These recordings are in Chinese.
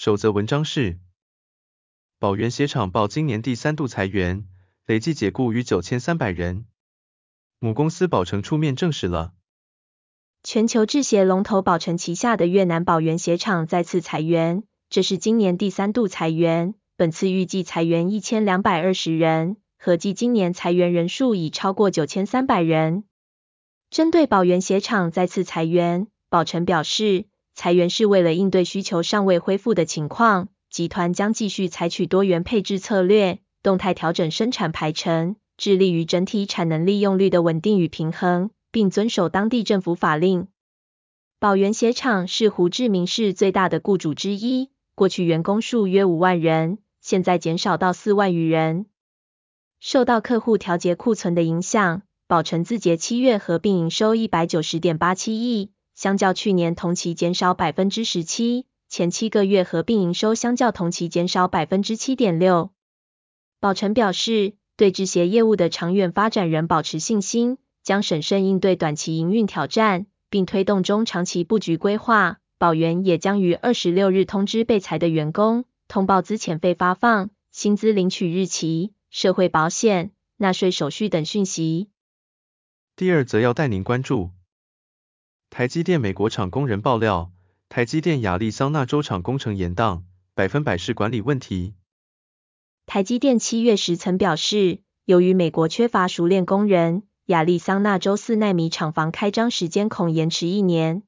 首则文章是：宝源鞋厂报今年第三度裁员，累计解雇逾九千三百人。母公司宝成出面证实了。全球制鞋龙头宝成旗下的越南宝源鞋厂再次裁员，这是今年第三度裁员，本次预计裁员一千两百二十人，合计今年裁员人数已超过九千三百人。针对宝源鞋厂再次裁员，宝成表示，裁员是为了应对需求尚未恢复的情况，集团将继续采取多元配置策略，动态调整生产排程，致力于整体产能利用率的稳定与平衡，并遵守当地政府法令。宝源鞋厂是胡志明市最大的雇主之一，过去员工数约五万人，现在减少到四万余人。受到客户调节库存的影响，宝成自结七月合并营收一百九十点八七亿。相较去年同期减少百分之十七，前七个月合并营收相较同期减少百分之七点六。宝成表示，对制鞋业务的长远发展仍保持信心，将审慎应对短期营运挑战，并推动中长期布局规划。宝源也将于二十六日通知被裁的员工，通报资遣费发放、薪资领取日期、社会保险、纳税手续等讯息。第二则要带您关注。台积电美国厂工人爆料，台积电亚利桑那州厂工程延宕，百分百是管理问题。台积电七月时曾表示，由于美国缺乏熟练工人，亚利桑那州四奈米厂房开张时间恐延迟一年。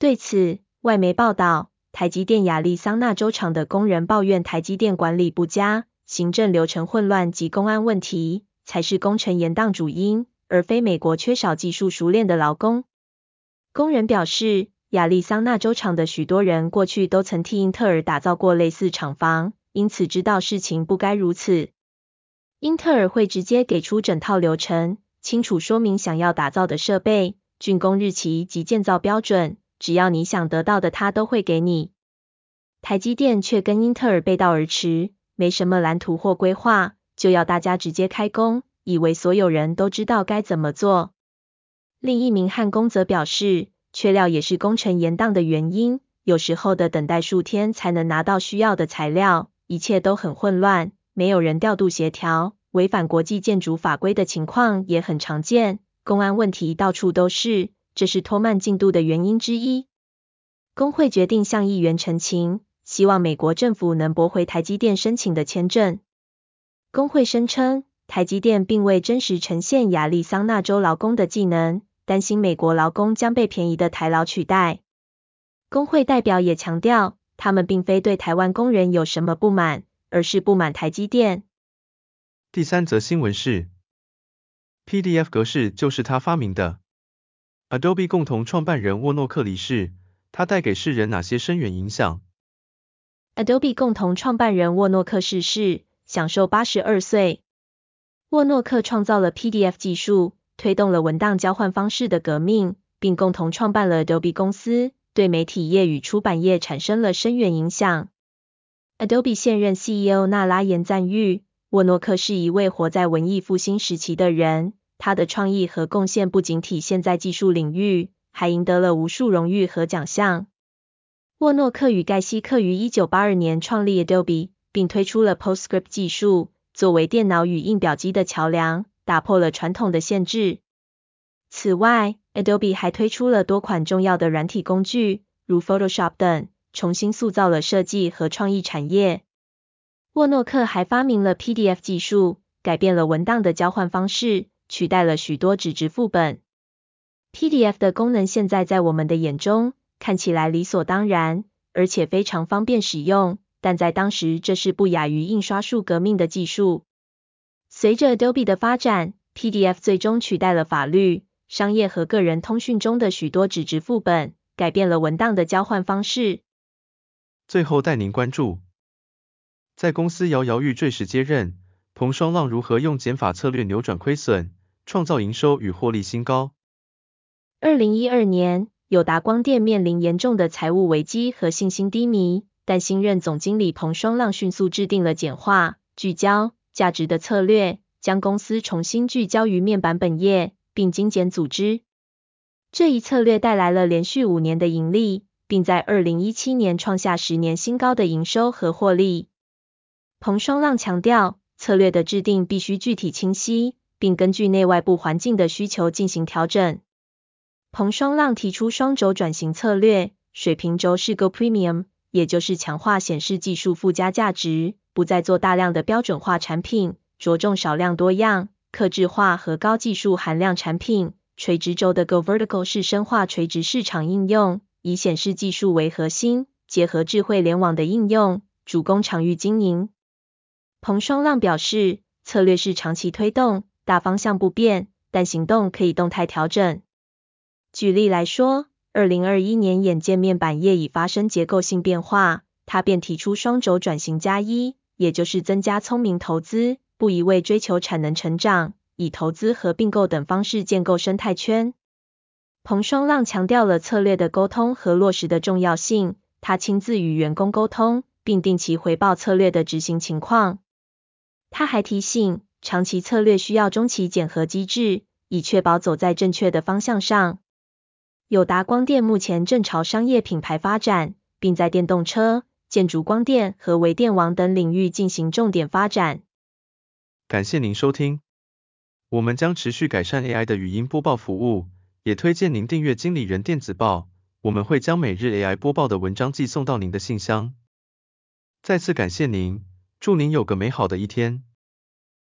对此，外媒报道，台积电亚利桑那州厂的工人抱怨台积电管理不佳、行政流程混乱及公安问题，才是工程延宕主因，而非美国缺少技术熟练的劳工。工人表示，亚利桑那州厂的许多人过去都曾替英特尔打造过类似厂房，因此知道事情不该如此。英特尔会直接给出整套流程，清楚说明想要打造的设备、竣工日期及建造标准，只要你想得到的，他都会给你。台积电却跟英特尔背道而驰，没什么蓝图或规划，就要大家直接开工，以为所有人都知道该怎么做。另一名焊工则表示，缺料也是工程延宕的原因，有时候的等待数天才能拿到需要的材料，一切都很混乱，没有人调度协调，违反国际建筑法规的情况也很常见，公安问题到处都是，这是拖慢进度的原因之一。工会决定向议员陈情，希望美国政府能驳回台积电申请的签证。工会声称，台积电并未真实呈现亚利桑那州劳工的技能。担心美国劳工将被便宜的台劳取代。工会代表也强调，他们并非对台湾工人有什么不满，而是不满台积电。第三则新闻是，PDF 格式就是他发明的。Adobe 共同创办人沃诺克离世，他带给世人哪些深远影响？Adobe 共同创办人沃诺克逝世，享受八十二岁。沃诺克创造了 PDF 技术。推动了文档交换方式的革命，并共同创办了 Adobe 公司，对媒体业与出版业产生了深远影响。Adobe 现任 CEO 纳拉严赞誉，沃诺克是一位活在文艺复兴时期的人，他的创意和贡献不仅体现在技术领域，还赢得了无数荣誉和奖项。沃诺克与盖西克于1982年创立 Adobe，并推出了 PostScript 技术，作为电脑与印表机的桥梁。打破了传统的限制。此外，Adobe 还推出了多款重要的软体工具，如 Photoshop 等，重新塑造了设计和创意产业。沃诺克还发明了 PDF 技术，改变了文档的交换方式，取代了许多纸质副本。PDF 的功能现在在我们的眼中看起来理所当然，而且非常方便使用，但在当时这是不亚于印刷术革命的技术。随着 Adobe 的发展，PDF 最终取代了法律、商业和个人通讯中的许多纸质副本，改变了文档的交换方式。最后带您关注，在公司摇摇欲坠时接任，彭双浪如何用减法策略扭转亏损，创造营收与获利新高。二零一二年，友达光电面临严重的财务危机和信心低迷，但新任总经理彭双浪迅速制定了简化、聚焦、价值的策略，将公司重新聚焦于面板本业，并精简组织。这一策略带来了连续五年的盈利，并在二零一七年创下十年新高的营收和获利。彭双浪强调，策略的制定必须具体清晰，并根据内外部环境的需求进行调整。彭双浪提出双轴转型策略，水平轴是 Go Premium，也就是强化显示技术附加价值，不再做大量的标准化产品，着重少量多样、客制化和高技术含量产品。垂直轴的 Go Vertical 是深化垂直市场应用，以显示技术为核心，结合智慧联网的应用，主攻场域经营。彭双浪表示，策略是长期推动，大方向不变，但行动可以动态调整。举例来说，二零二一年眼见面板业已发生结构性变化，他便提出双轴转型加一，也就是增加聪明投资，不一味追求产能成长。以投资和并购等方式建构生态圈。彭双浪强调了策略的沟通和落实的重要性，他亲自与员工沟通，并定期回报策略的执行情况。他还提醒，长期策略需要中期检核机制，以确保走在正确的方向上。友达光电目前正朝商业品牌发展，并在电动车、建筑光电和微电网等领域进行重点发展。感谢您收听。我们将持续改善 AI 的语音播报服务，也推荐您订阅经理人电子报，我们会将每日 AI 播报的文章寄送到您的信箱。再次感谢您，祝您有个美好的一天。